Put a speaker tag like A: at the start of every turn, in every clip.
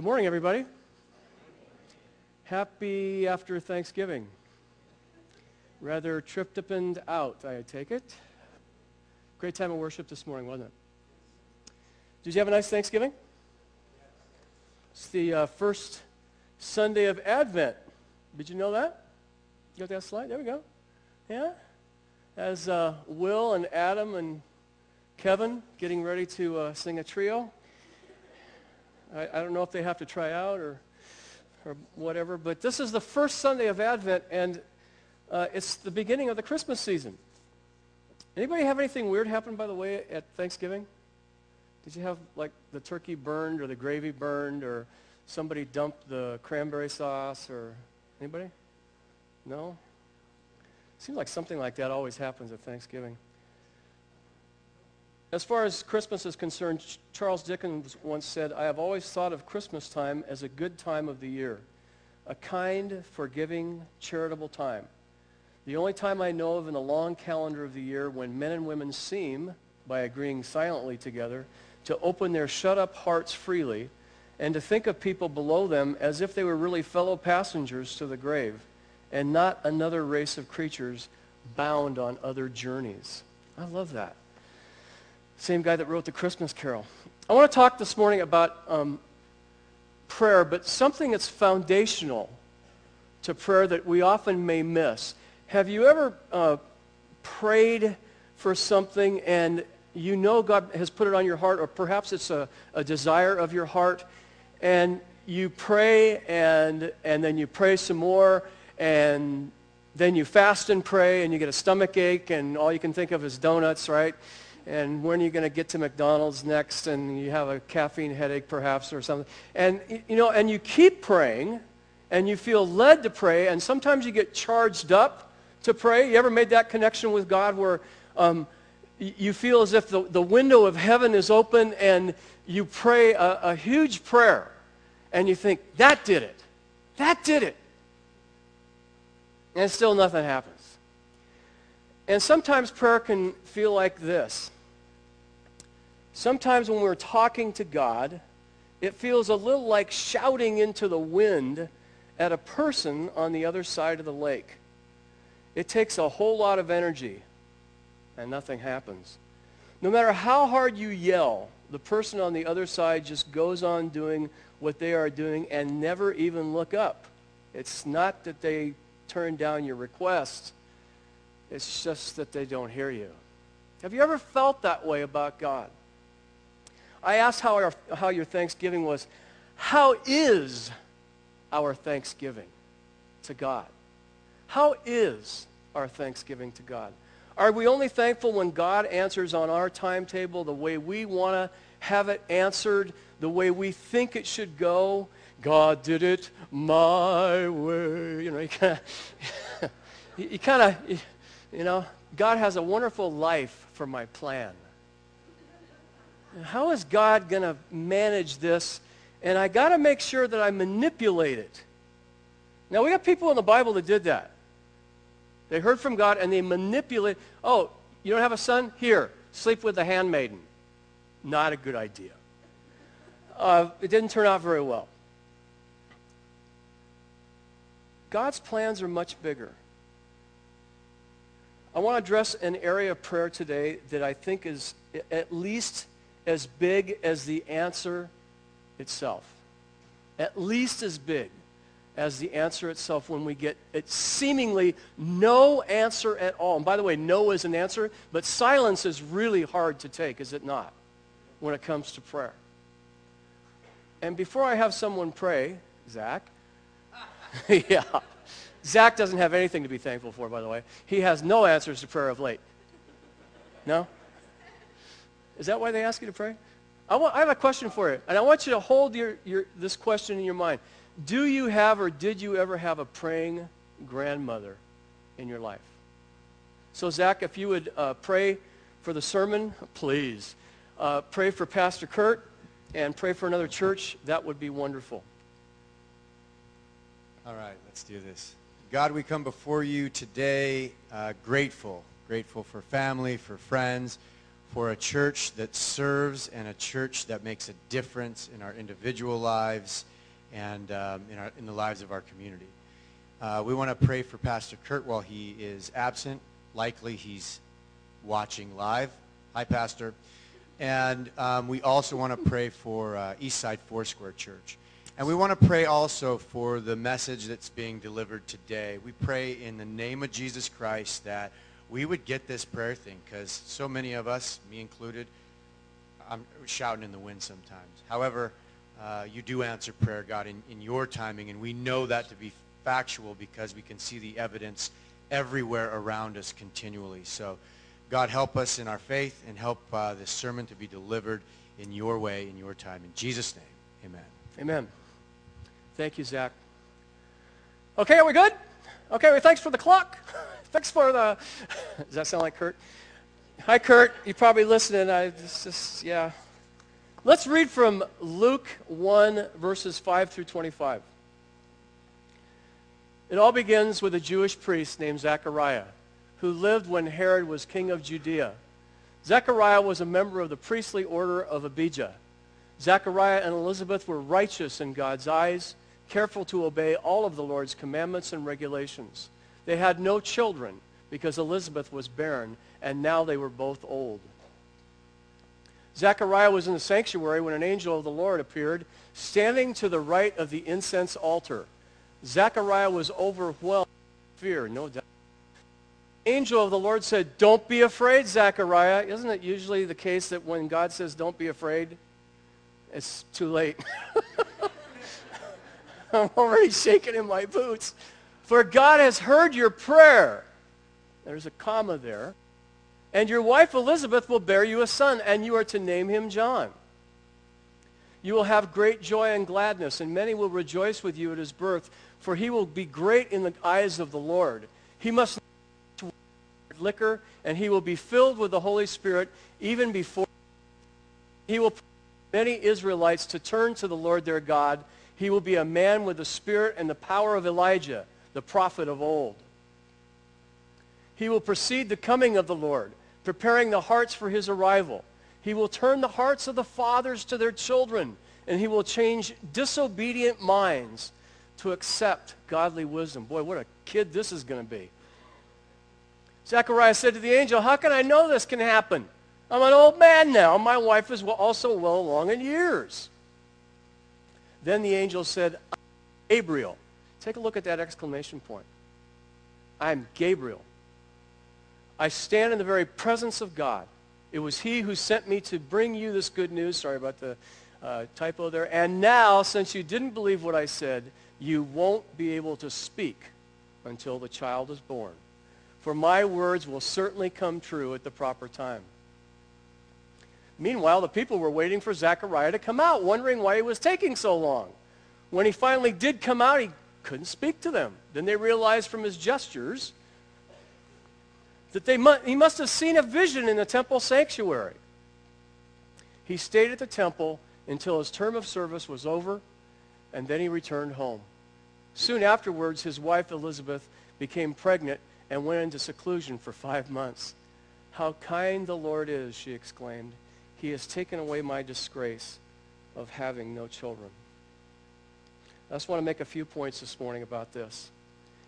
A: Good morning, everybody. Happy after Thanksgiving. Rather trip-dippened out, I take it. Great time of worship this morning, wasn't it? Did you have a nice Thanksgiving? It's the uh, first Sunday of Advent. Did you know that? You got that slide? There we go. Yeah? As uh, Will and Adam and Kevin getting ready to uh, sing a trio. I, I don't know if they have to try out or, or whatever, but this is the first Sunday of Advent, and uh, it's the beginning of the Christmas season. Anybody have anything weird happen, by the way, at Thanksgiving? Did you have, like, the turkey burned or the gravy burned or somebody dumped the cranberry sauce or anybody? No? Seems like something like that always happens at Thanksgiving. As far as Christmas is concerned, Charles Dickens once said, I have always thought of Christmas time as a good time of the year, a kind, forgiving, charitable time. The only time I know of in the long calendar of the year when men and women seem, by agreeing silently together, to open their shut-up hearts freely and to think of people below them as if they were really fellow passengers to the grave and not another race of creatures bound on other journeys. I love that. Same guy that wrote the Christmas Carol. I want to talk this morning about um, prayer, but something that's foundational to prayer that we often may miss. Have you ever uh, prayed for something and you know God has put it on your heart, or perhaps it's a, a desire of your heart, and you pray and, and then you pray some more, and then you fast and pray, and you get a stomach ache, and all you can think of is donuts, right? And when are you going to get to McDonald's next? And you have a caffeine headache, perhaps, or something. And, you know, and you keep praying, and you feel led to pray, and sometimes you get charged up to pray. You ever made that connection with God where um, you feel as if the, the window of heaven is open and you pray a, a huge prayer and you think, that did it. That did it. And still nothing happens. And sometimes prayer can feel like this. Sometimes when we're talking to God, it feels a little like shouting into the wind at a person on the other side of the lake. It takes a whole lot of energy and nothing happens. No matter how hard you yell, the person on the other side just goes on doing what they are doing and never even look up. It's not that they turn down your request. It's just that they don't hear you. Have you ever felt that way about God? I asked how, our, how your Thanksgiving was. How is our Thanksgiving to God? How is our Thanksgiving to God? Are we only thankful when God answers on our timetable the way we want to have it answered, the way we think it should go? God did it my way. You know, you kind of, you, of, you know, God has a wonderful life for my plan. How is God going to manage this? And I got to make sure that I manipulate it. Now, we got people in the Bible that did that. They heard from God and they manipulate. Oh, you don't have a son? Here, sleep with the handmaiden. Not a good idea. Uh, it didn't turn out very well. God's plans are much bigger. I want to address an area of prayer today that I think is at least as big as the answer itself. At least as big as the answer itself when we get it seemingly no answer at all. And by the way, no is an answer, but silence is really hard to take, is it not, when it comes to prayer? And before I have someone pray, Zach, yeah, Zach doesn't have anything to be thankful for, by the way. He has no answers to prayer of late. No? Is that why they ask you to pray? I, want, I have a question for you, and I want you to hold your, your, this question in your mind. Do you have or did you ever have a praying grandmother in your life? So, Zach, if you would uh, pray for the sermon, please. Uh, pray for Pastor Kurt and pray for another church. That would be wonderful.
B: All right, let's do this. God, we come before you today uh, grateful. Grateful for family, for friends, for a church that serves and a church that makes a difference in our individual lives and um, in, our, in the lives of our community. Uh, we want to pray for Pastor Kurt while he is absent. Likely he's watching live. Hi, Pastor. And um, we also want to pray for uh, Eastside Foursquare Church. And we want to pray also for the message that's being delivered today. We pray in the name of Jesus Christ that we would get this prayer thing because so many of us, me included, I'm shouting in the wind sometimes. However, uh, you do answer prayer, God, in, in your timing, and we know that to be factual because we can see the evidence everywhere around us continually. So, God, help us in our faith and help uh, this sermon to be delivered in your way, in your time. In Jesus' name, amen.
A: Amen. Thank you, Zach. Okay, are we good? Okay, well, thanks for the clock. thanks for the... Does that sound like Kurt? Hi, Kurt. You're probably listening. I just, yeah. Let's read from Luke 1, verses 5 through 25. It all begins with a Jewish priest named Zechariah, who lived when Herod was king of Judea. Zechariah was a member of the priestly order of Abijah. Zechariah and Elizabeth were righteous in God's eyes careful to obey all of the Lord's commandments and regulations. They had no children because Elizabeth was barren, and now they were both old. Zechariah was in the sanctuary when an angel of the Lord appeared, standing to the right of the incense altar. Zechariah was overwhelmed with fear, no doubt. Angel of the Lord said, Don't be afraid, Zechariah. Isn't it usually the case that when God says, Don't be afraid, it's too late? I'm already shaking in my boots. For God has heard your prayer. There's a comma there. And your wife Elizabeth will bear you a son, and you are to name him John. You will have great joy and gladness, and many will rejoice with you at his birth, for he will be great in the eyes of the Lord. He must liquor, and he will be filled with the Holy Spirit even before he will many Israelites to turn to the Lord their God he will be a man with the spirit and the power of Elijah, the prophet of old. He will precede the coming of the Lord, preparing the hearts for his arrival. He will turn the hearts of the fathers to their children, and he will change disobedient minds to accept godly wisdom. Boy, what a kid this is going to be. Zechariah said to the angel, how can I know this can happen? I'm an old man now. My wife is also well along in years. Then the angel said, Gabriel. Take a look at that exclamation point. I'm Gabriel. I stand in the very presence of God. It was he who sent me to bring you this good news. Sorry about the uh, typo there. And now, since you didn't believe what I said, you won't be able to speak until the child is born. For my words will certainly come true at the proper time. Meanwhile, the people were waiting for Zechariah to come out, wondering why he was taking so long. When he finally did come out, he couldn't speak to them. Then they realized from his gestures that they mu- he must have seen a vision in the temple sanctuary. He stayed at the temple until his term of service was over, and then he returned home. Soon afterwards, his wife Elizabeth became pregnant and went into seclusion for five months. How kind the Lord is, she exclaimed. He has taken away my disgrace of having no children. I just want to make a few points this morning about this.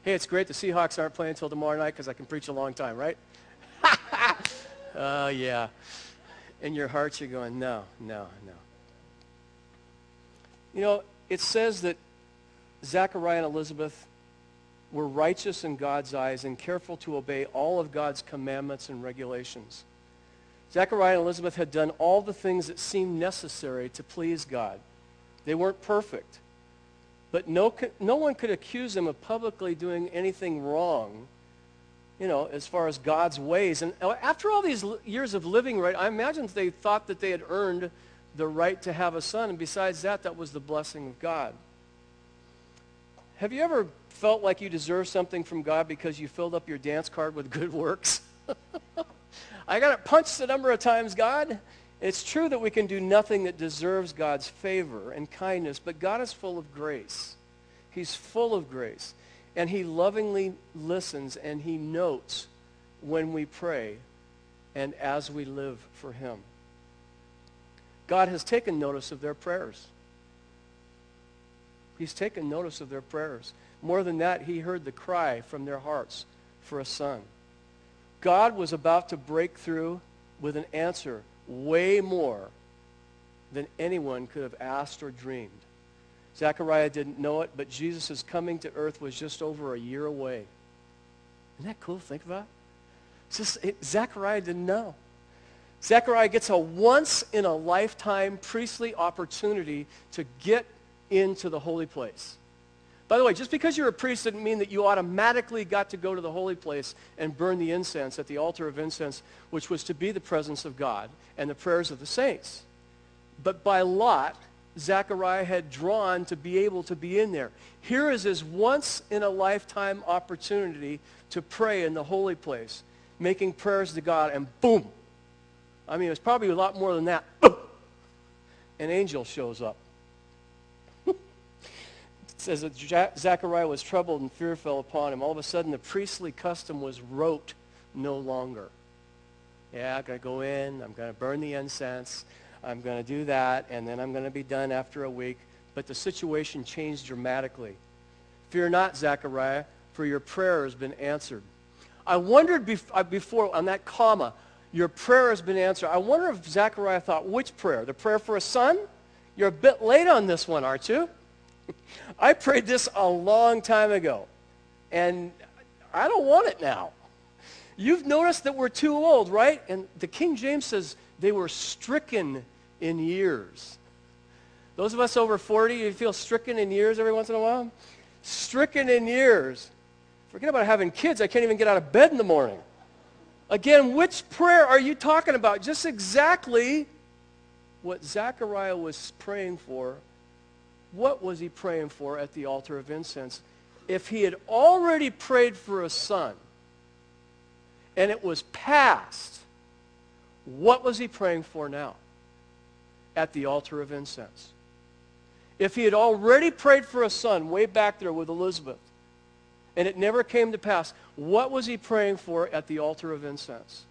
A: Hey, it's great the Seahawks aren't playing until tomorrow night because I can preach a long time, right? Oh, uh, yeah. In your hearts, you're going, no, no, no. You know, it says that Zechariah and Elizabeth were righteous in God's eyes and careful to obey all of God's commandments and regulations. Zechariah and Elizabeth had done all the things that seemed necessary to please God. They weren't perfect. But no, no one could accuse them of publicly doing anything wrong, you know, as far as God's ways. And uh, after all these years of living right, I imagine they thought that they had earned the right to have a son. And besides that, that was the blessing of God. Have you ever felt like you deserve something from God because you filled up your dance card with good works? I got it punched a number of times, God. It's true that we can do nothing that deserves God's favor and kindness, but God is full of grace. He's full of grace. And he lovingly listens and he notes when we pray and as we live for him. God has taken notice of their prayers. He's taken notice of their prayers. More than that, he heard the cry from their hearts for a son. God was about to break through with an answer way more than anyone could have asked or dreamed. Zechariah didn't know it, but Jesus' coming to earth was just over a year away. Isn't that cool think about? Just, it, Zechariah didn't know. Zechariah gets a once-in-a-lifetime priestly opportunity to get into the holy place. By the way, just because you're a priest didn't mean that you automatically got to go to the holy place and burn the incense at the altar of incense, which was to be the presence of God and the prayers of the saints. But by lot, Zechariah had drawn to be able to be in there. Here is his once-in-a-lifetime opportunity to pray in the holy place, making prayers to God, and boom. I mean, it was probably a lot more than that. An angel shows up. Says that Zechariah was troubled and fear fell upon him. All of a sudden, the priestly custom was rote no longer. Yeah, I'm going to go in. I'm going to burn the incense. I'm going to do that, and then I'm going to be done after a week. But the situation changed dramatically. Fear not, Zechariah, for your prayer has been answered. I wondered uh, before on that comma, your prayer has been answered. I wonder if Zechariah thought, which prayer? The prayer for a son? You're a bit late on this one, aren't you? I prayed this a long time ago, and I don't want it now. You've noticed that we're too old, right? And the King James says they were stricken in years. Those of us over 40, you feel stricken in years every once in a while? Stricken in years. Forget about having kids. I can't even get out of bed in the morning. Again, which prayer are you talking about? Just exactly what Zechariah was praying for. What was he praying for at the altar of incense? If he had already prayed for a son and it was past, what was he praying for now? at the altar of incense. If he had already prayed for a son way back there with Elizabeth, and it never came to pass, what was he praying for at the altar of incense?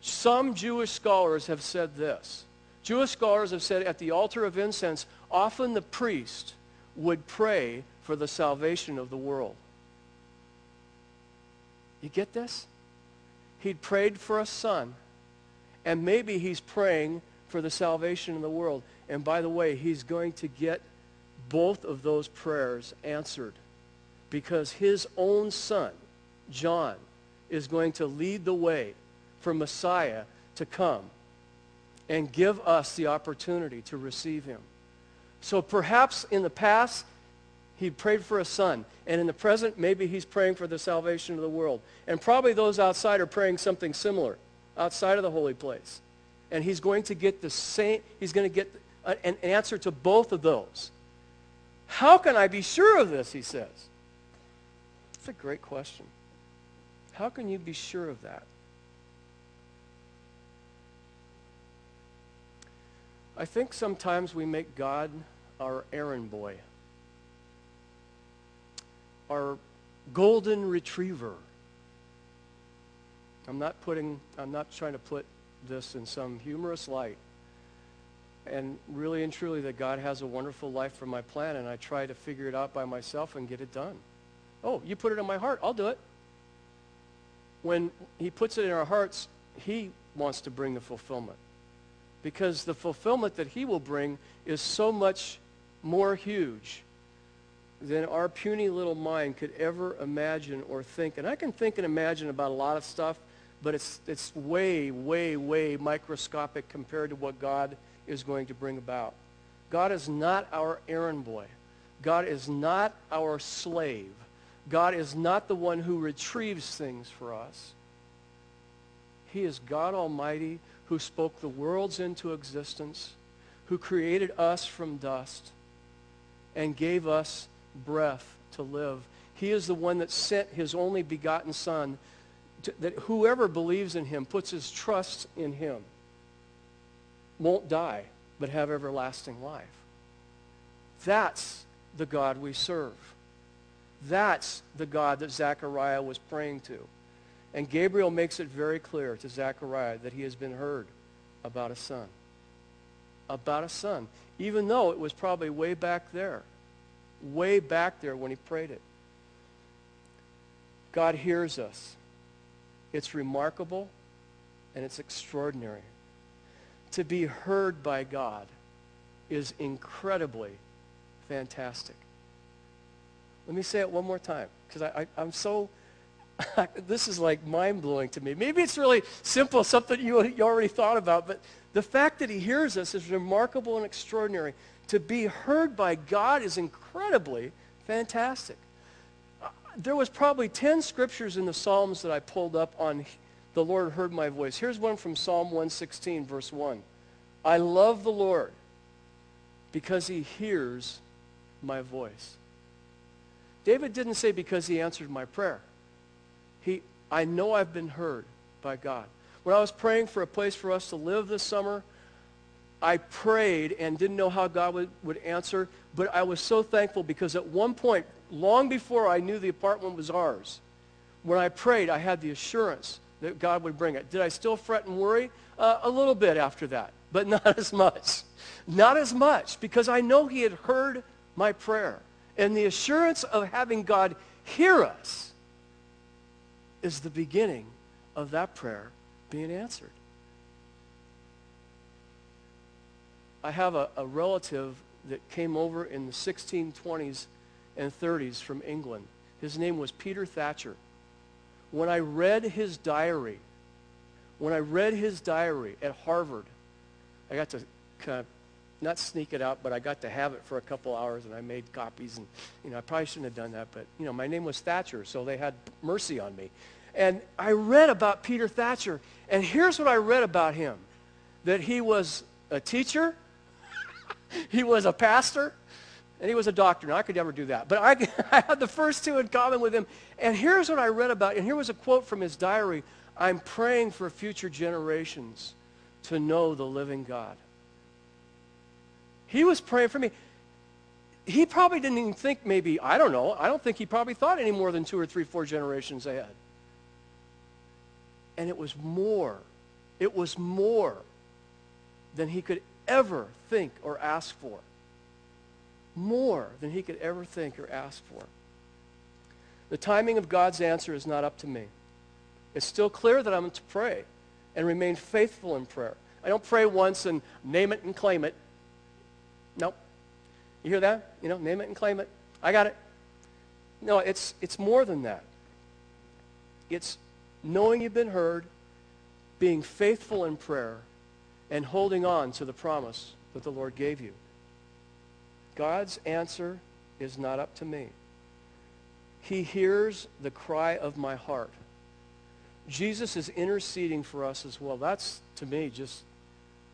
A: Some Jewish scholars have said this. Jewish scholars have said at the altar of incense, often the priest would pray for the salvation of the world. You get this? He'd prayed for a son, and maybe he's praying for the salvation of the world. And by the way, he's going to get both of those prayers answered because his own son, John, is going to lead the way for Messiah to come and give us the opportunity to receive him. So perhaps in the past, he prayed for a son. And in the present, maybe he's praying for the salvation of the world. And probably those outside are praying something similar outside of the holy place and he's going to get the same, he's going to get an answer to both of those. How can I be sure of this, he says. That's a great question. How can you be sure of that? I think sometimes we make God our errand boy, our golden retriever. I'm not putting, I'm not trying to put this in some humorous light. And really and truly that God has a wonderful life for my plan and I try to figure it out by myself and get it done. Oh, you put it in my heart, I'll do it. When he puts it in our hearts, he wants to bring the fulfillment. Because the fulfillment that he will bring is so much more huge than our puny little mind could ever imagine or think. And I can think and imagine about a lot of stuff, but it's, it's way, way, way microscopic compared to what God is going to bring about. God is not our errand boy. God is not our slave. God is not the one who retrieves things for us. He is God Almighty who spoke the worlds into existence, who created us from dust and gave us breath to live. He is the one that sent his only begotten Son to, that whoever believes in him, puts his trust in him, won't die, but have everlasting life. That's the God we serve. That's the God that Zechariah was praying to. And Gabriel makes it very clear to Zechariah that he has been heard about a son. About a son. Even though it was probably way back there. Way back there when he prayed it. God hears us. It's remarkable and it's extraordinary. To be heard by God is incredibly fantastic. Let me say it one more time because I, am so, this is like mind-blowing to me. Maybe it's really simple, something you, you already thought about, but the fact that he hears us is remarkable and extraordinary. To be heard by God is incredibly fantastic. Uh, there was probably 10 scriptures in the Psalms that I pulled up on the Lord heard my voice. Here's one from Psalm 116, verse 1. I love the Lord because he hears my voice. David didn't say because he answered my prayer. He, I know I've been heard by God. When I was praying for a place for us to live this summer, I prayed and didn't know how God would, would answer, but I was so thankful because at one point, long before I knew the apartment was ours, when I prayed, I had the assurance that God would bring it. Did I still fret and worry? Uh, a little bit after that, but not as much. Not as much, because I know he had heard my prayer. And the assurance of having God hear us is the beginning of that prayer being answered. I have a, a relative that came over in the 1620s and 30s from England. His name was Peter Thatcher. When I read his diary, when I read his diary at Harvard, I got to kind of not sneak it out, but I got to have it for a couple hours, and I made copies. And you know, I probably shouldn't have done that, but you know, my name was Thatcher, so they had mercy on me. And I read about Peter Thatcher, and here's what I read about him: that he was a teacher, he was a pastor, and he was a doctor. Now, I could never do that, but I, I had the first two in common with him. And here's what I read about, and here was a quote from his diary: "I'm praying for future generations to know the living God." He was praying for me. He probably didn't even think maybe, I don't know, I don't think he probably thought any more than two or three, four generations ahead. And it was more, it was more than he could ever think or ask for. More than he could ever think or ask for. The timing of God's answer is not up to me. It's still clear that I'm to pray and remain faithful in prayer. I don't pray once and name it and claim it. Nope. You hear that? You know, name it and claim it. I got it. No, it's, it's more than that. It's knowing you've been heard, being faithful in prayer, and holding on to the promise that the Lord gave you. God's answer is not up to me. He hears the cry of my heart. Jesus is interceding for us as well. That's, to me, just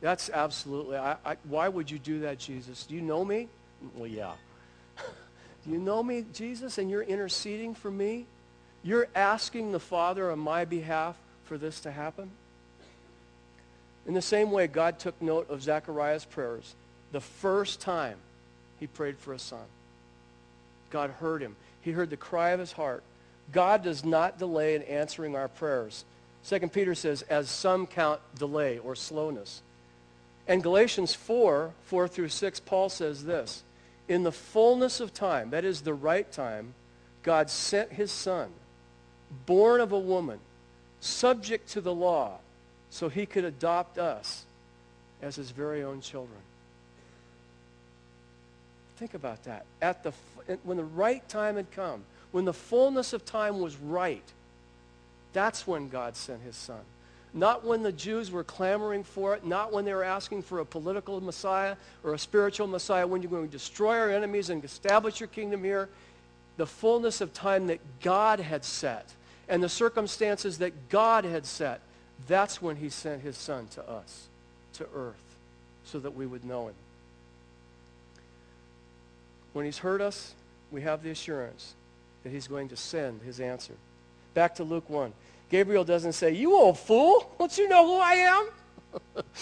A: that's absolutely. I, I, why would you do that, Jesus? Do you know me? Well, yeah. do you know me, Jesus, and you're interceding for me? You're asking the Father on my behalf for this to happen? In the same way, God took note of Zechariah's prayers the first time he prayed for a son. God heard him. He heard the cry of his heart. God does not delay in answering our prayers. 2 Peter says, as some count delay or slowness. And Galatians 4, 4 through 6, Paul says this, In the fullness of time, that is the right time, God sent his son, born of a woman, subject to the law, so he could adopt us as his very own children. Think about that. At the, when the right time had come, when the fullness of time was right, that's when God sent his son. Not when the Jews were clamoring for it, not when they were asking for a political Messiah or a spiritual Messiah, when you're going to destroy our enemies and establish your kingdom here. The fullness of time that God had set and the circumstances that God had set, that's when he sent his son to us, to earth, so that we would know him. When he's heard us, we have the assurance that he's going to send his answer. Back to Luke 1. Gabriel doesn't say, you old fool, don't you know who I am?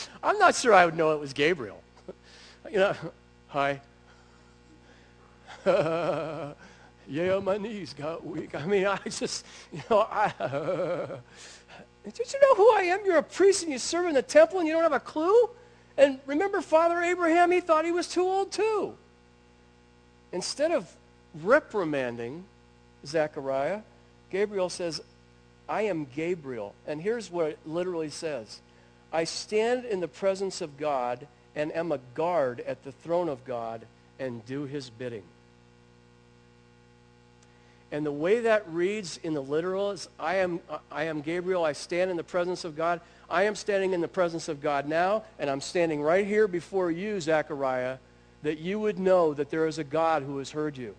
A: I'm not sure I would know it was Gabriel. you know, hi. yeah, my knees got weak. I mean, I just, you know, I, did you know who I am? You're a priest and you serve in the temple and you don't have a clue? And remember Father Abraham, he thought he was too old too. Instead of reprimanding Zechariah, Gabriel says, I am Gabriel. And here's what it literally says. I stand in the presence of God and am a guard at the throne of God and do his bidding. And the way that reads in the literal is, I am, I am Gabriel, I stand in the presence of God. I am standing in the presence of God now, and I'm standing right here before you, Zechariah, that you would know that there is a God who has heard you.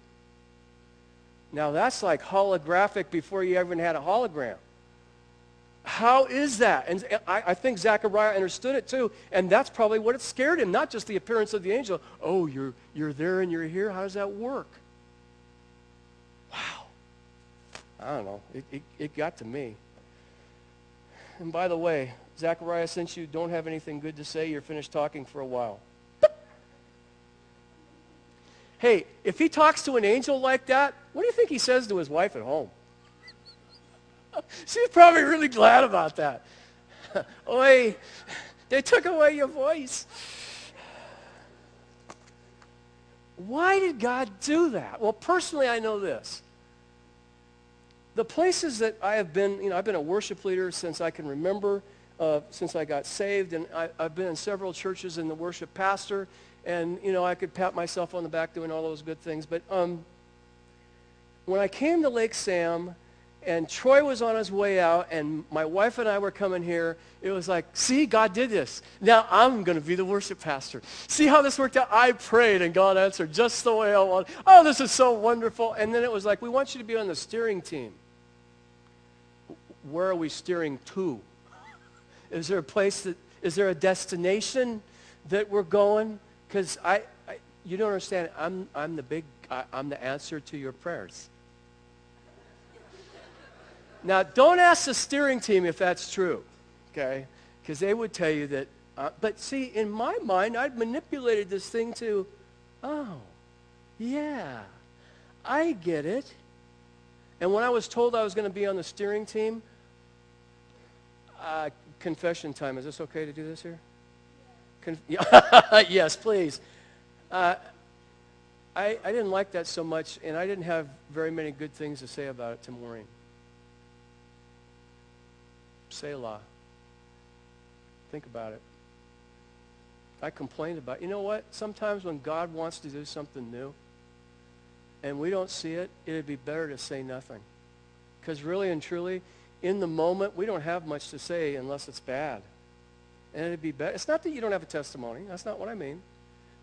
A: Now that's like holographic before you even had a hologram. How is that? And I, I, think Zechariah understood it too, and that's probably what it scared him, not just the appearance of the angel. Oh, you're, you're there and you're here? How does that work? Wow. I don't know. It, it, it got to me. And by the way, Zechariah, since you don't have anything good to say, you're finished talking for a while. Hey, if he talks to an angel like that, what do you think he says to his wife at home? She's probably really glad about that. Oi, they took away your voice. Why did God do that? Well, personally, I know this. The places that I have been, you know, I've been a worship leader since I can remember, uh, since I got saved, and I, I've been in several churches in the worship pastor, and, you know, I could pat myself on the back doing all those good things. But um, when I came to Lake Sam, and Troy was on his way out, and my wife and I were coming here. It was like, see, God did this. Now I'm going to be the worship pastor. See how this worked out? I prayed, and God answered just the way I want. Oh, this is so wonderful. And then it was like, we want you to be on the steering team. Where are we steering to? Is there a place that, is there a destination that we're going? Because I, I, you don't understand, I'm, I'm the big, I, I'm the answer to your prayers. Now, don't ask the steering team if that's true, okay? Because they would tell you that. Uh, but see, in my mind, I'd manipulated this thing to, oh, yeah, I get it. And when I was told I was going to be on the steering team, uh, confession time. Is this okay to do this here? Yes, please. Uh, I, I didn't like that so much, and I didn't have very many good things to say about it to Maureen. Selah. Think about it. I complained about, you know what? Sometimes when God wants to do something new and we don't see it, it'd be better to say nothing. Because really and truly, in the moment, we don't have much to say unless it's bad. And it'd be better. It's not that you don't have a testimony. That's not what I mean.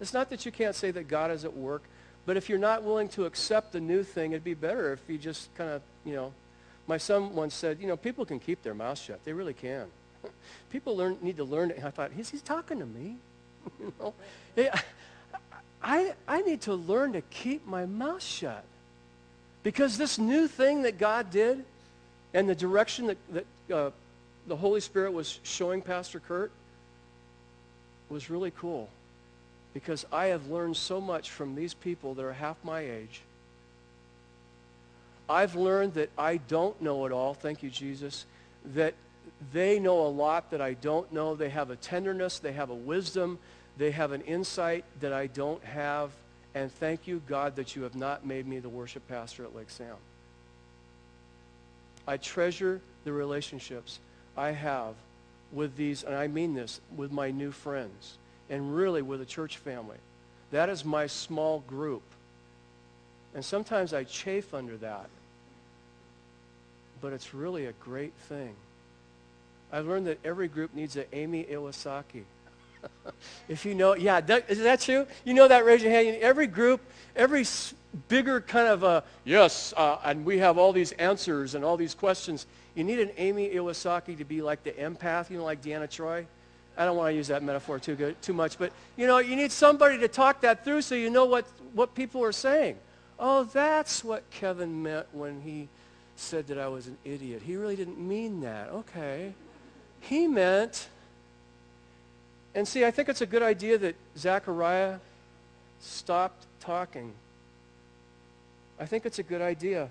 A: It's not that you can't say that God is at work. But if you're not willing to accept the new thing, it'd be better if you just kind of, you know, my son once said, you know, people can keep their mouth shut. They really can. people learn, need to learn. I thought, he's, he's talking to me. you know? I, I need to learn to keep my mouth shut. Because this new thing that God did and the direction that, that uh, the Holy Spirit was showing Pastor Kurt was really cool. Because I have learned so much from these people that are half my age I've learned that I don't know it all, thank you, Jesus, that they know a lot that I don't know. They have a tenderness, they have a wisdom, they have an insight that I don't have. And thank you, God, that you have not made me the worship pastor at Lake Sam. I treasure the relationships I have with these, and I mean this, with my new friends, and really with a church family. That is my small group. And sometimes I chafe under that but it's really a great thing. I've learned that every group needs an Amy Iwasaki. if you know, yeah, that, is that true? You know that? Raise your hand. Every group, every bigger kind of a, yes, uh, and we have all these answers and all these questions. You need an Amy Iwasaki to be like the empath, you know, like Deanna Troi. I don't want to use that metaphor too good, too much, but you know, you need somebody to talk that through so you know what, what people are saying. Oh, that's what Kevin meant when he said that I was an idiot. He really didn't mean that. Okay. He meant, and see, I think it's a good idea that Zechariah stopped talking. I think it's a good idea.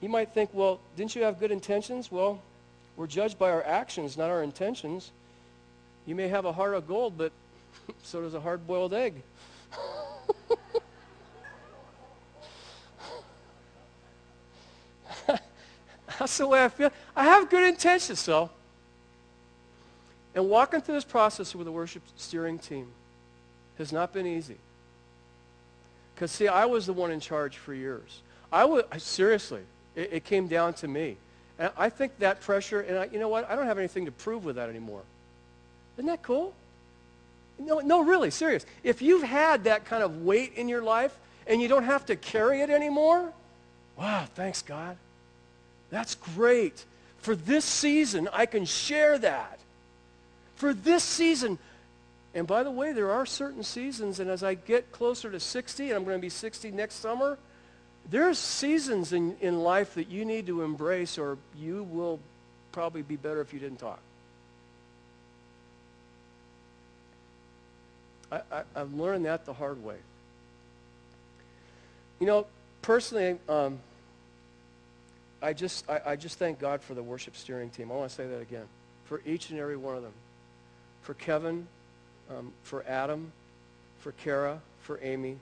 A: You might think, well, didn't you have good intentions? Well, we're judged by our actions, not our intentions. You may have a heart of gold, but so does a hard-boiled egg. That's the way I feel. I have good intentions, so. And walking through this process with the worship steering team has not been easy. Because, see, I was the one in charge for years. I was, seriously, it, it came down to me. And I think that pressure, and I, you know what? I don't have anything to prove with that anymore. Isn't that cool? No, no, really, serious. If you've had that kind of weight in your life and you don't have to carry it anymore, wow, thanks, God. That's great. For this season, I can share that. For this season, and by the way, there are certain seasons, and as I get closer to 60, and I'm going to be 60 next summer, there's seasons in, in life that you need to embrace or you will probably be better if you didn't talk. I, I, I've learned that the hard way. You know, personally, um, I just, I, I just thank God for the worship steering team. I want to say that again. For each and every one of them. For Kevin, um, for Adam, for Kara, for Amy,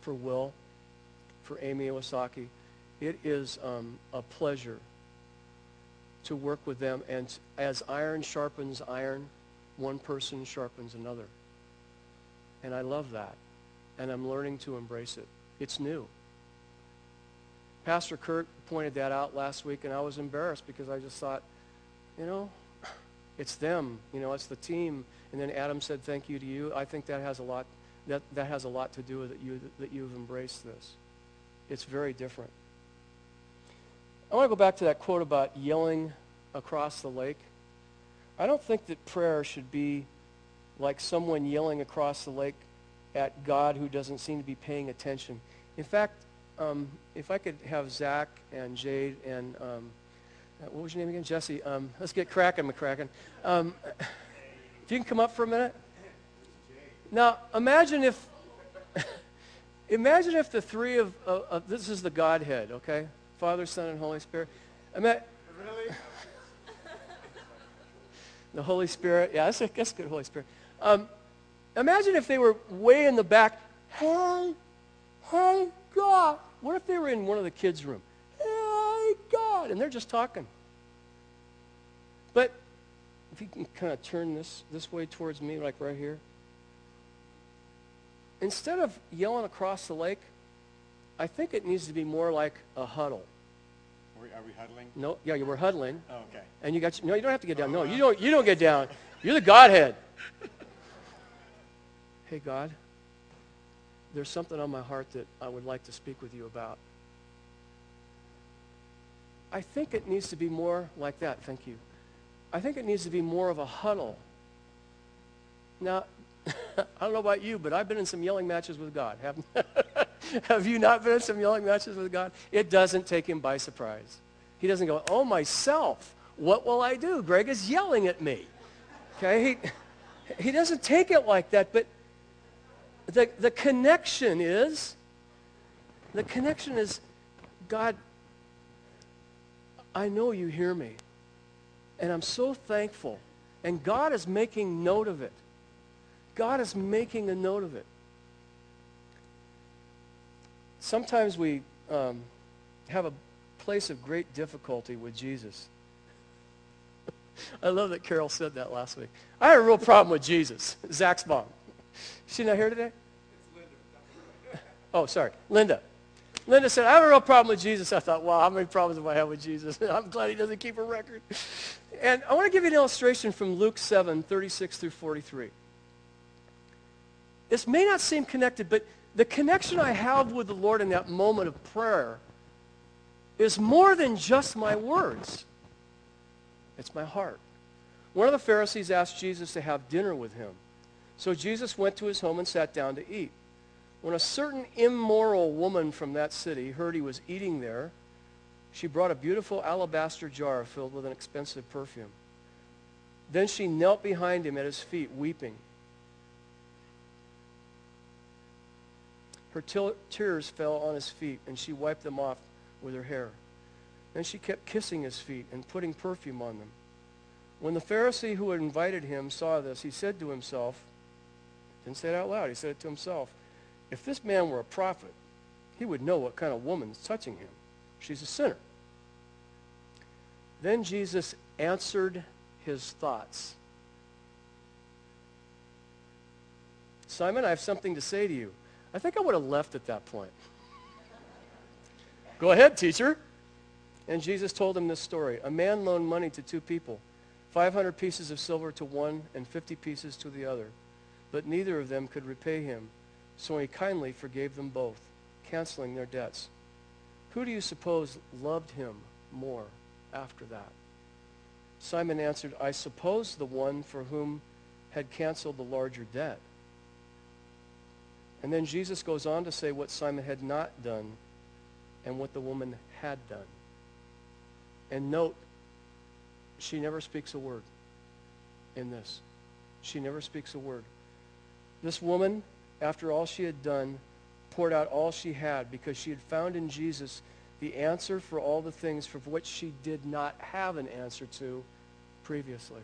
A: for Will, for Amy Iwasaki. It is um, a pleasure to work with them. And as iron sharpens iron, one person sharpens another. And I love that. And I'm learning to embrace it. It's new. Pastor Kurt pointed that out last week, and I was embarrassed because I just thought, you know, it's them. You know, it's the team. And then Adam said, thank you to you. I think that has a lot, that, that has a lot to do with it, you, that you've embraced this. It's very different. I want to go back to that quote about yelling across the lake. I don't think that prayer should be like someone yelling across the lake at God who doesn't seem to be paying attention. In fact, um, if I could have Zach and Jade and um, what was your name again? Jesse. Um, let's get cracking, McCracken. Um, if you can come up for a minute. Now, imagine if, imagine if the three of, uh, uh, this is the Godhead, okay? Father, Son, and Holy Spirit. Ima- really? the Holy Spirit. Yeah, that's, a, that's good, Holy Spirit. Um, imagine if they were way in the back. Hey, hey, God. What if they were in one of the kids' room? Hey, God. And they're just talking. But if you can kind of turn this, this way towards me, like right here. Instead of yelling across the lake, I think it needs to be more like a huddle.
B: Are we, are we huddling?
A: No, yeah, you were huddling.
B: Oh, okay.
A: And you got, no, you don't have to get down. No, oh, you don't, you don't get down. You're the Godhead. hey, God, there's something on my heart that I would like to speak with you about. I think it needs to be more like that. Thank you. I think it needs to be more of a huddle. Now, I don't know about you, but I've been in some yelling matches with God. Have, have you not been in some yelling matches with God? It doesn't take him by surprise. He doesn't go, oh, myself, what will I do? Greg is yelling at me. Okay? He, he doesn't take it like that, but the, the connection is, the connection is, God, I know you hear me. And I'm so thankful. And God is making note of it. God is making a note of it. Sometimes we um, have a place of great difficulty with Jesus. I love that Carol said that last week. I had a real problem with Jesus, Zach's mom. She not here today? Oh, sorry. Linda. Linda said, I have a real problem with Jesus. I thought, wow, how many problems do I have with Jesus? I'm glad he doesn't keep a record. And I want to give you an illustration from Luke 7, 36 through 43. This may not seem connected, but the connection I have with the Lord in that moment of prayer is more than just my words. It's my heart. One of the Pharisees asked Jesus to have dinner with him. So Jesus went to his home and sat down to eat. When a certain immoral woman from that city heard he was eating there, she brought a beautiful alabaster jar filled with an expensive perfume. Then she knelt behind him at his feet, weeping. Her til- tears fell on his feet, and she wiped them off with her hair. Then she kept kissing his feet and putting perfume on them. When the Pharisee who had invited him saw this, he said to himself, didn't say it out loud, he said it to himself, if this man were a prophet, he would know what kind of woman is touching him. She's a sinner. Then Jesus answered his thoughts. Simon, I have something to say to you. I think I would have left at that point. Go ahead, teacher. And Jesus told him this story. A man loaned money to two people, 500 pieces of silver to one and 50 pieces to the other. But neither of them could repay him, so he kindly forgave them both, canceling their debts. Who do you suppose loved him more after that? Simon answered, I suppose the one for whom had canceled the larger debt. And then Jesus goes on to say what Simon had not done and what the woman had done. And note, she never speaks a word in this. She never speaks a word. This woman, after all she had done, poured out all she had because she had found in Jesus the answer for all the things for which she did not have an answer to previously.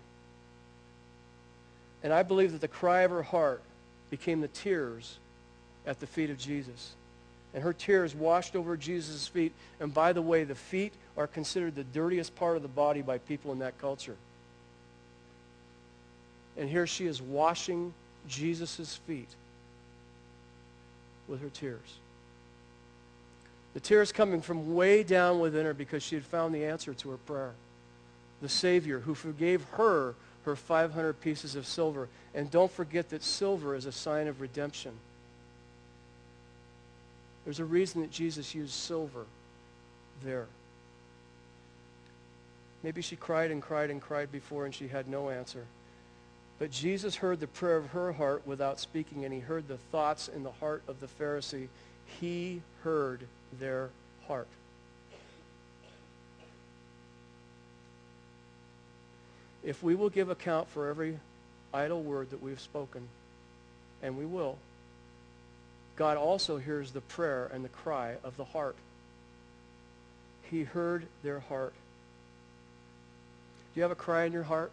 A: And I believe that the cry of her heart became the tears at the feet of Jesus. And her tears washed over Jesus' feet. And by the way, the feet are considered the dirtiest part of the body by people in that culture. And here she is washing Jesus' feet with her tears. The tears coming from way down within her because she had found the answer to her prayer. The Savior who forgave her her 500 pieces of silver. And don't forget that silver is a sign of redemption. There's a reason that Jesus used silver there. Maybe she cried and cried and cried before and she had no answer. But Jesus heard the prayer of her heart without speaking, and he heard the thoughts in the heart of the Pharisee. He heard their heart. If we will give account for every idle word that we've spoken, and we will, God also hears the prayer and the cry of the heart. He heard their heart. Do you have a cry in your heart?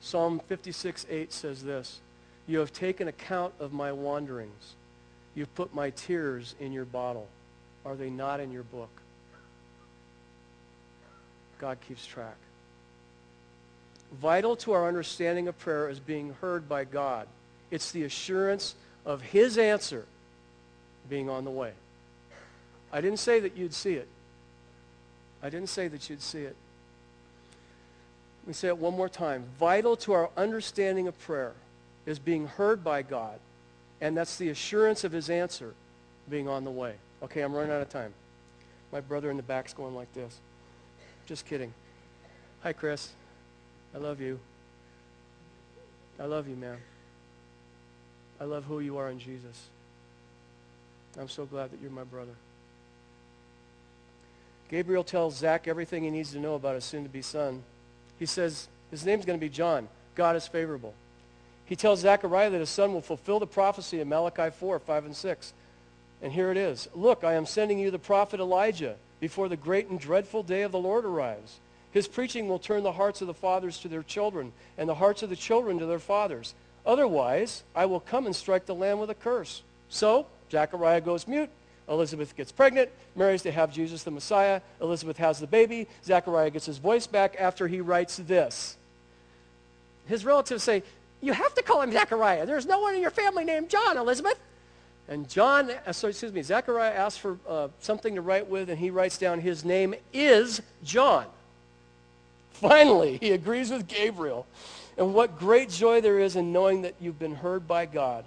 A: Psalm 56, 8 says this, You have taken account of my wanderings. You've put my tears in your bottle. Are they not in your book? God keeps track. Vital to our understanding of prayer is being heard by God. It's the assurance of his answer being on the way. I didn't say that you'd see it. I didn't say that you'd see it. Let me say it one more time. Vital to our understanding of prayer is being heard by God, and that's the assurance of his answer being on the way. Okay, I'm running out of time. My brother in the back's going like this. Just kidding. Hi, Chris. I love you. I love you, man. I love who you are in Jesus. I'm so glad that you're my brother. Gabriel tells Zach everything he needs to know about his soon-to-be son. He says his name's going to be John. God is favorable. He tells Zechariah that his son will fulfill the prophecy in Malachi 4, 5, and 6. And here it is. Look, I am sending you the prophet Elijah before the great and dreadful day of the Lord arrives. His preaching will turn the hearts of the fathers to their children and the hearts of the children to their fathers. Otherwise, I will come and strike the land with a curse. So, Zechariah goes mute. Elizabeth gets pregnant, Mary's to have Jesus the Messiah. Elizabeth has the baby. Zechariah gets his voice back after he writes this. His relatives say, you have to call him Zechariah. There's no one in your family named John, Elizabeth. And John, uh, sorry, excuse me, Zechariah asks for uh, something to write with, and he writes down his name is John. Finally, he agrees with Gabriel. And what great joy there is in knowing that you've been heard by God.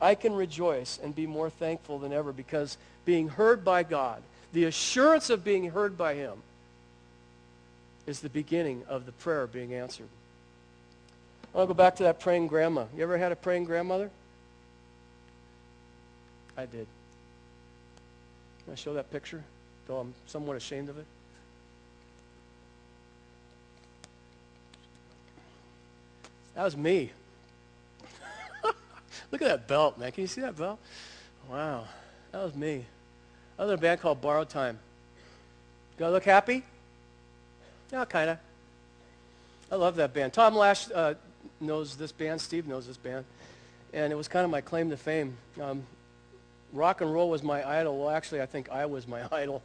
A: I can rejoice and be more thankful than ever because being heard by God, the assurance of being heard by him, is the beginning of the prayer being answered. I'll go back to that praying grandma. You ever had a praying grandmother? I did. Can I show that picture? Though I'm somewhat ashamed of it. That was me. Look at that belt, man. Can you see that belt? Wow. That was me. I was in a band called Borrowed Time. Do I look happy? Yeah, kind of. I love that band. Tom Lash uh, knows this band. Steve knows this band. And it was kind of my claim to fame. Um, rock and roll was my idol. Well, actually, I think I was my idol.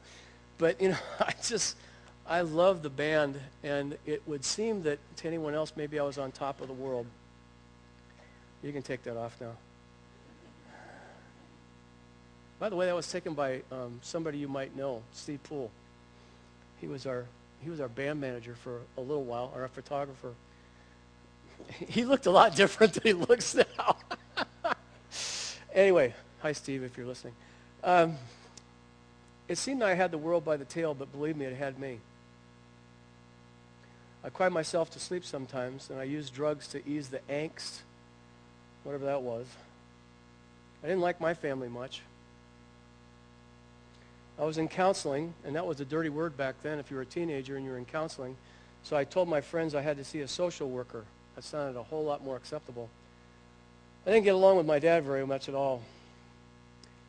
A: But, you know, I just, I love the band. And it would seem that to anyone else, maybe I was on top of the world. You can take that off now. By the way, that was taken by um, somebody you might know, Steve Poole. He was our he was our band manager for a little while, or a photographer. He looked a lot different than he looks now. anyway, hi Steve, if you're listening. Um, it seemed I had the world by the tail, but believe me, it had me. I cried myself to sleep sometimes, and I used drugs to ease the angst, whatever that was. I didn't like my family much. I was in counseling, and that was a dirty word back then if you were a teenager and you were in counseling. So I told my friends I had to see a social worker. That sounded a whole lot more acceptable. I didn't get along with my dad very much at all.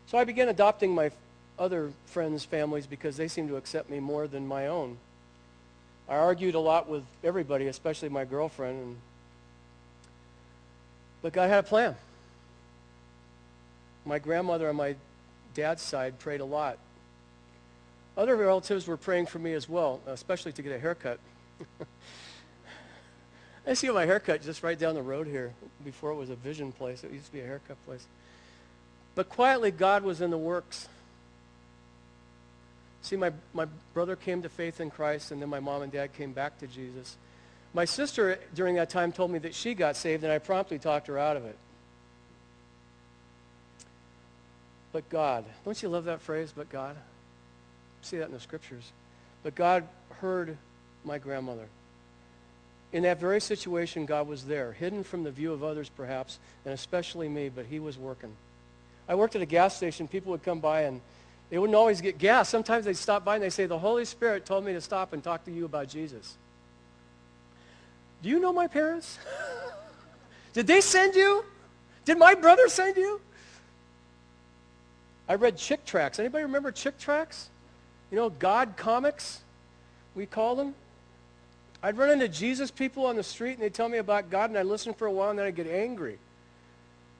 A: So I began adopting my other friends' families because they seemed to accept me more than my own. I argued a lot with everybody, especially my girlfriend, and but God had a plan. My grandmother on my dad's side prayed a lot other relatives were praying for me as well, especially to get a haircut. I see my haircut just right down the road here. Before it was a vision place, it used to be a haircut place. But quietly, God was in the works. See, my, my brother came to faith in Christ, and then my mom and dad came back to Jesus. My sister, during that time, told me that she got saved, and I promptly talked her out of it. But God. Don't you love that phrase, but God? see that in the scriptures. But God heard my grandmother. In that very situation, God was there, hidden from the view of others perhaps, and especially me, but he was working. I worked at a gas station. People would come by and they wouldn't always get gas. Sometimes they'd stop by and they'd say, the Holy Spirit told me to stop and talk to you about Jesus. Do you know my parents? Did they send you? Did my brother send you? I read Chick tracts. Anybody remember Chick tracts? You know, God comics, we call them. I'd run into Jesus people on the street and they'd tell me about God and I'd listen for a while and then I'd get angry.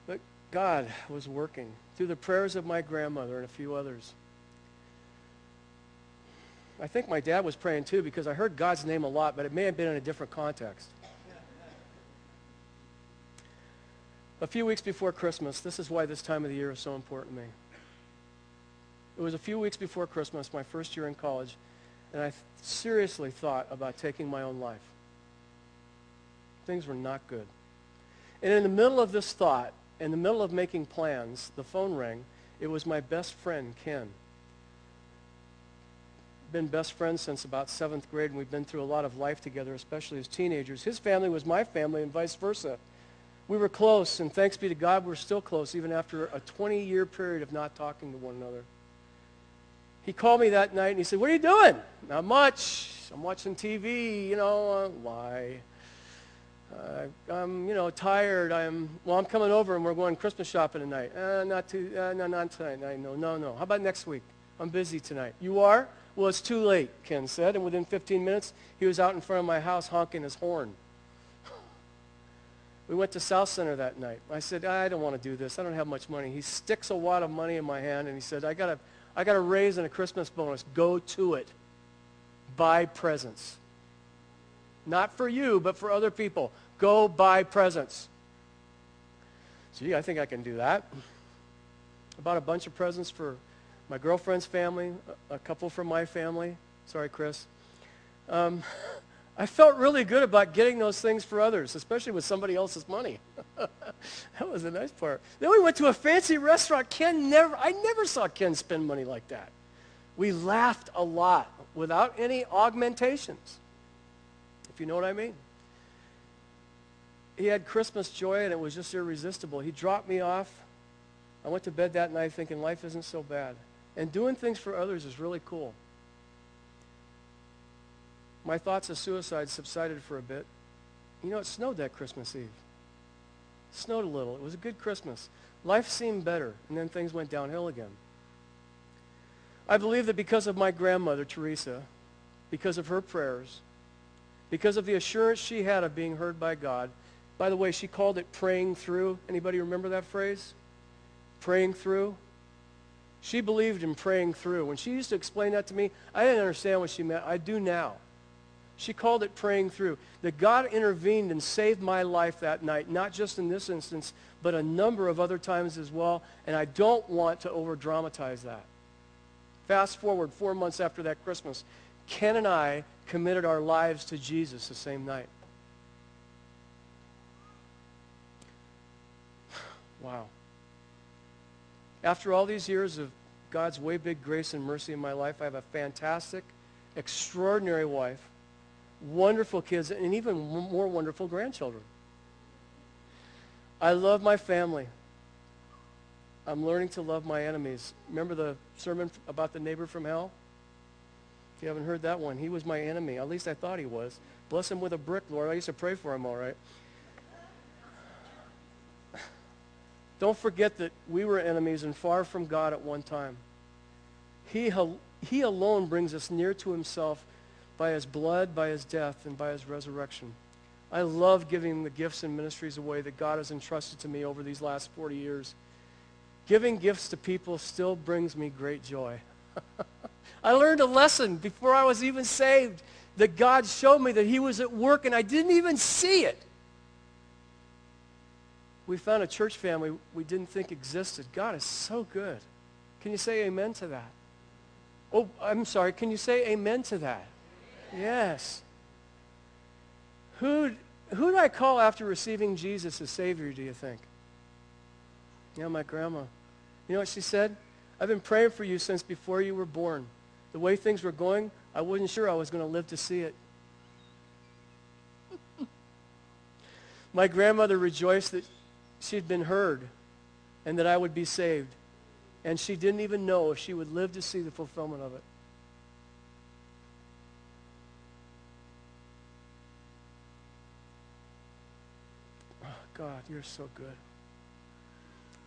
A: But God was working through the prayers of my grandmother and a few others. I think my dad was praying too because I heard God's name a lot, but it may have been in a different context. a few weeks before Christmas, this is why this time of the year is so important to me. It was a few weeks before Christmas, my first year in college, and I seriously thought about taking my own life. Things were not good. And in the middle of this thought, in the middle of making plans, the phone rang. It was my best friend, Ken. Been best friends since about seventh grade, and we've been through a lot of life together, especially as teenagers. His family was my family, and vice versa. We were close, and thanks be to God, we're still close, even after a 20-year period of not talking to one another. He called me that night and he said, what are you doing? Not much. I'm watching TV, you know, uh, why? Uh, I'm, you know, tired. I'm, well, I'm coming over and we're going Christmas shopping tonight. Uh, not too, uh, no, not tonight. No, no, no. How about next week? I'm busy tonight. You are? Well, it's too late, Ken said. And within 15 minutes, he was out in front of my house honking his horn. We went to Southcenter that night. I said, I don't want to do this. I don't have much money. He sticks a wad of money in my hand and he said, I got to I got a raise and a Christmas bonus. Go to it. Buy presents. Not for you, but for other people. Go buy presents. Gee, I think I can do that. I bought a bunch of presents for my girlfriend's family, a couple for my family. Sorry, Chris. Um, I felt really good about getting those things for others, especially with somebody else's money. that was the nice part. Then we went to a fancy restaurant. Ken never, I never saw Ken spend money like that. We laughed a lot without any augmentations, you know what I mean. He had Christmas joy and it was just irresistible. He dropped me off. I went to bed that night thinking life isn't so bad. And doing things for others is really cool. My thoughts of suicide subsided for a bit. You know, it snowed that Christmas Eve. snowed a little. It was a good Christmas. Life seemed better, and then things went downhill again. I believe that because of my grandmother, Teresa, because of her prayers, because of the assurance she had of being heard by God, by the way, she called it praying through. Anybody remember that phrase? Praying through? She believed in praying through. When she used to explain that to me, I didn't understand what she meant. I do now. She called it praying through. That God intervened and saved my life that night, not just in this instance, but a number of other times as well. And I don't want to over dramatize that. Fast forward four months after that Christmas, Ken and I committed our lives to Jesus the same night. Wow. After all these years of God's way big grace and mercy in my life, I have a fantastic, extraordinary wife wonderful kids, and even more wonderful grandchildren. I love my family. I'm learning to love my enemies. Remember the sermon about the neighbor from hell? If you haven't heard that one, he was my enemy. At least I thought he was. Bless him with a brick, Lord. I used to pray for him, all right. Don't forget that we were enemies and far from God at one time. He, he alone brings us near to himself by his blood, by his death, and by his resurrection. I love giving the gifts and ministries away that God has entrusted to me over these last 40 years. Giving gifts to people still brings me great joy. I learned a lesson before I was even saved that God showed me that he was at work and I didn't even see it. We found a church family we didn't think existed. God is so good. Can you say amen to that? Oh, I'm sorry. Can you say amen to that? Yes. Who, who did I call after receiving Jesus as Savior, do you think? Yeah, my grandma. You know what she said? I've been praying for you since before you were born. The way things were going, I wasn't sure I was going to live to see it. my grandmother rejoiced that she'd been heard and that I would be saved. And she didn't even know if she would live to see the fulfillment of it. Oh, God, you're so good.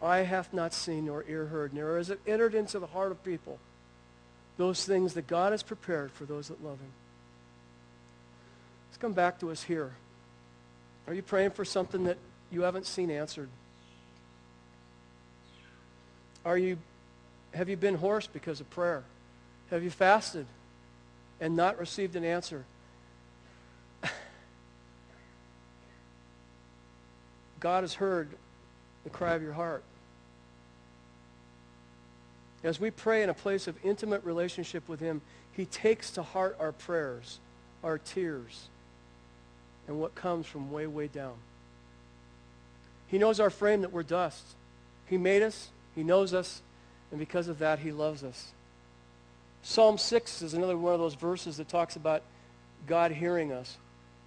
A: Eye hath not seen nor ear heard, nor has it entered into the heart of people those things that God has prepared for those that love him. Let's come back to us here. Are you praying for something that you haven't seen answered? Are you, have you been hoarse because of prayer? Have you fasted and not received an answer? God has heard the cry of your heart. As we pray in a place of intimate relationship with him, he takes to heart our prayers, our tears, and what comes from way, way down. He knows our frame that we're dust. He made us. He knows us. And because of that, he loves us. Psalm 6 is another one of those verses that talks about God hearing us.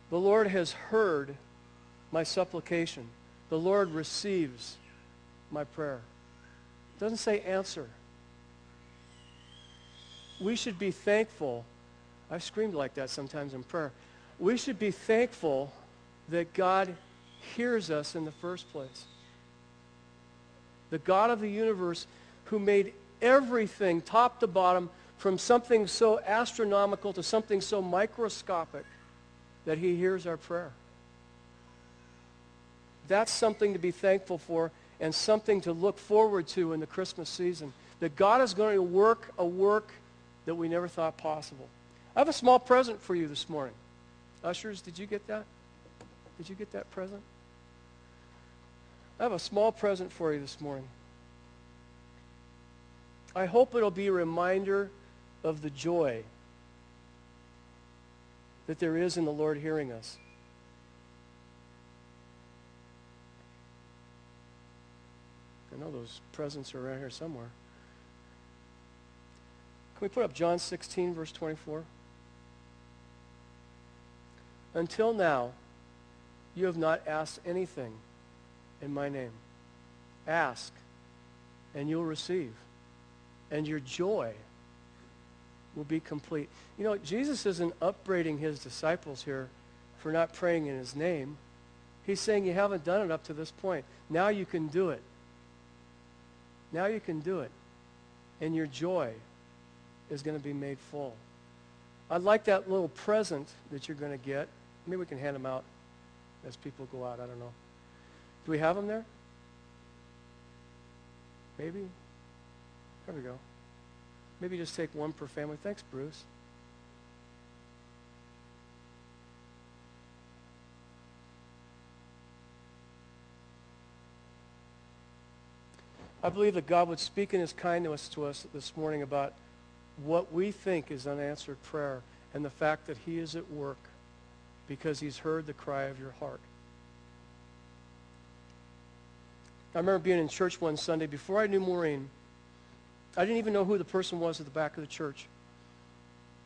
A: The Lord has heard my supplication. The Lord receives my prayer. It doesn't say answer. We should be thankful. I've screamed like that sometimes in prayer. We should be thankful that God hears us in the first place. The God of the universe who made everything top to bottom from something so astronomical to something so microscopic that he hears our prayer. That's something to be thankful for and something to look forward to in the Christmas season. That God is going to work a work that we never thought possible. I have a small present for you this morning. Ushers, did you get that? Did you get that present? I have a small present for you this morning. I hope it'll be a reminder of the joy that there is in the Lord hearing us. I know those presents are around here somewhere. Can we put up John 16, verse 24? Until now, you have not asked anything in my name. Ask, and you'll receive, and your joy will be complete. You know, Jesus isn't upbraiding his disciples here for not praying in his name. He's saying you haven't done it up to this point. Now you can do it. Now you can do it. And your joy is going to be made full. I'd like that little present that you're going to get. Maybe we can hand them out as people go out. I don't know. Do we have them there? Maybe. There we go. Maybe just take one per family. Thanks, Bruce. I believe that God would speak in his kindness to us this morning about what we think is unanswered prayer and the fact that he is at work because he's heard the cry of your heart. I remember being in church one Sunday before I knew Maureen. I didn't even know who the person was at the back of the church.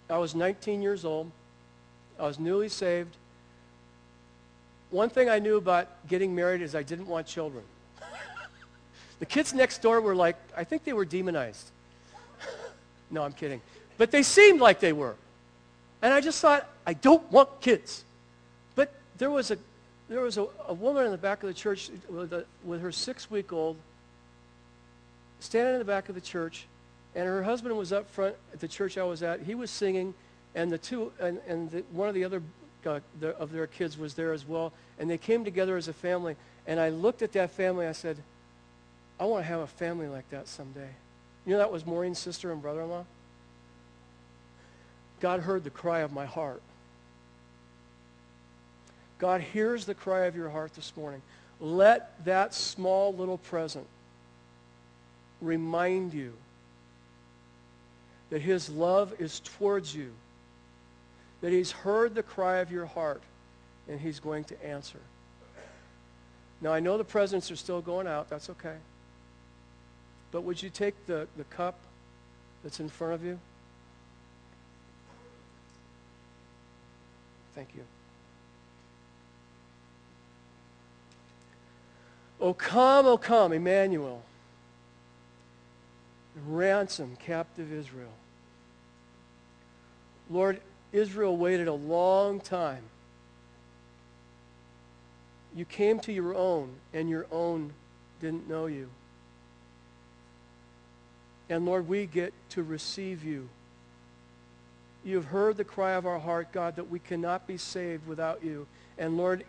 A: I was 19 years old. I was newly saved. One thing I knew about getting married is I didn't want children. the kids next door were like, I think they were demonized. No, I'm kidding. But they seemed like they were. And I just thought, I don't want kids. But there was a, there was a, a woman in the back of the church with, a, with her six-week-old standing in the back of the church, and her husband was up front at the church I was at. He was singing, and the two and, and the, one of the other uh, the, of their kids was there as well, and they came together as a family. And I looked at that family. I said, I want to have a family like that someday. You know that was Maureen's sister and brother-in-law. God heard the cry of my heart. God hears the cry of your heart this morning. Let that small little present remind you that his love is towards you, that he's heard the cry of your heart, and he's going to answer. Now, I know the presents are still going out. That's okay. But would you take the, the cup that's in front of you? Thank you. O come, O come, Emmanuel ransom captive Israel. Lord, Israel waited a long time. You came to your own, and your own didn't know you. And Lord, we get to receive you. You have heard the cry of our heart, God, that we cannot be saved without you. And Lord,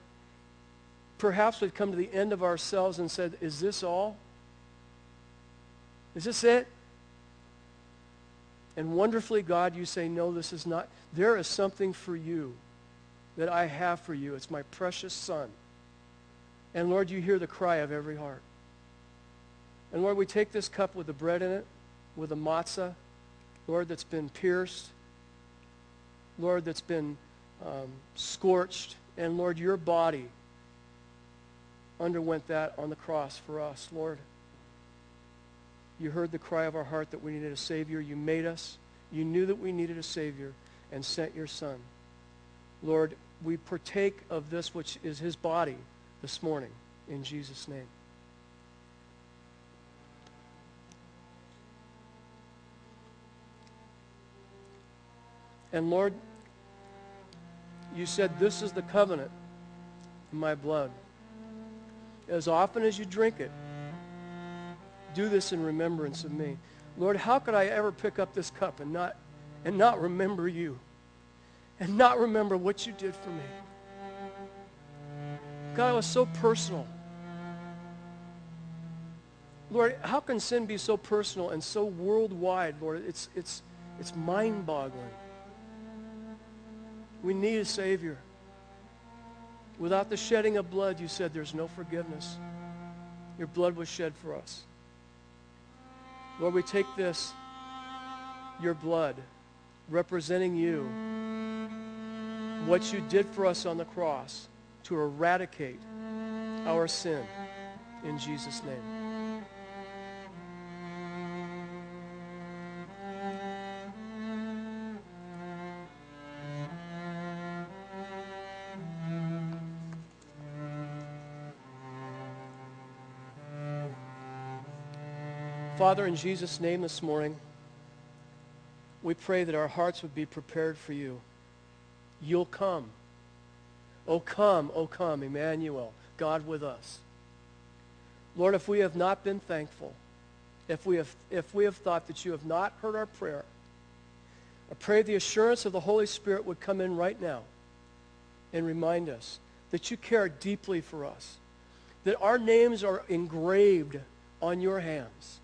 A: perhaps we've come to the end of ourselves and said, is this all? Is this it? And wonderfully, God, you say, no, this is not. There is something for you that I have for you. It's my precious son. And Lord, you hear the cry of every heart. And Lord, we take this cup with the bread in it, with a matzah, Lord, that's been pierced, Lord, that's been um, scorched, and Lord, your body underwent that on the cross for us, Lord. You heard the cry of our heart that we needed a Savior. You made us. You knew that we needed a Savior and sent your Son. Lord, we partake of this which is his body this morning in Jesus' name. And Lord, you said, this is the covenant in my blood. As often as you drink it, do this in remembrance of me. Lord, how could I ever pick up this cup and not, and not remember you? And not remember what you did for me? God, it was so personal. Lord, how can sin be so personal and so worldwide, Lord? It's, it's, it's mind-boggling. We need a Savior. Without the shedding of blood, you said there's no forgiveness. Your blood was shed for us. Lord, we take this, your blood, representing you, what you did for us on the cross to eradicate our sin in Jesus' name. Father, in Jesus' name this morning, we pray that our hearts would be prepared for you. You'll come. Oh, come, oh, come, Emmanuel. God with us. Lord, if we have not been thankful, if we have, if we have thought that you have not heard our prayer, I pray the assurance of the Holy Spirit would come in right now and remind us that you care deeply for us, that our names are engraved on your hands,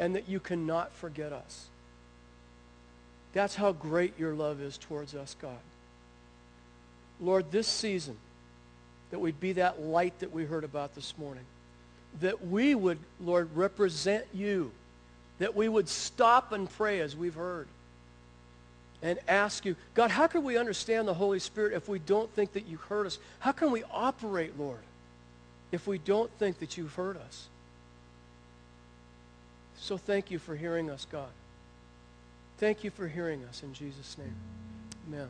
A: and that you cannot forget us. That's how great your love is towards us, God. Lord, this season, that we'd be that light that we heard about this morning. That we would, Lord, represent you. That we would stop and pray as we've heard. And ask you, God, how can we understand the Holy Spirit if we don't think that you heard us? How can we operate, Lord, if we don't think that you've heard us? So thank you for hearing us, God. Thank you for hearing us in Jesus' name. Amen.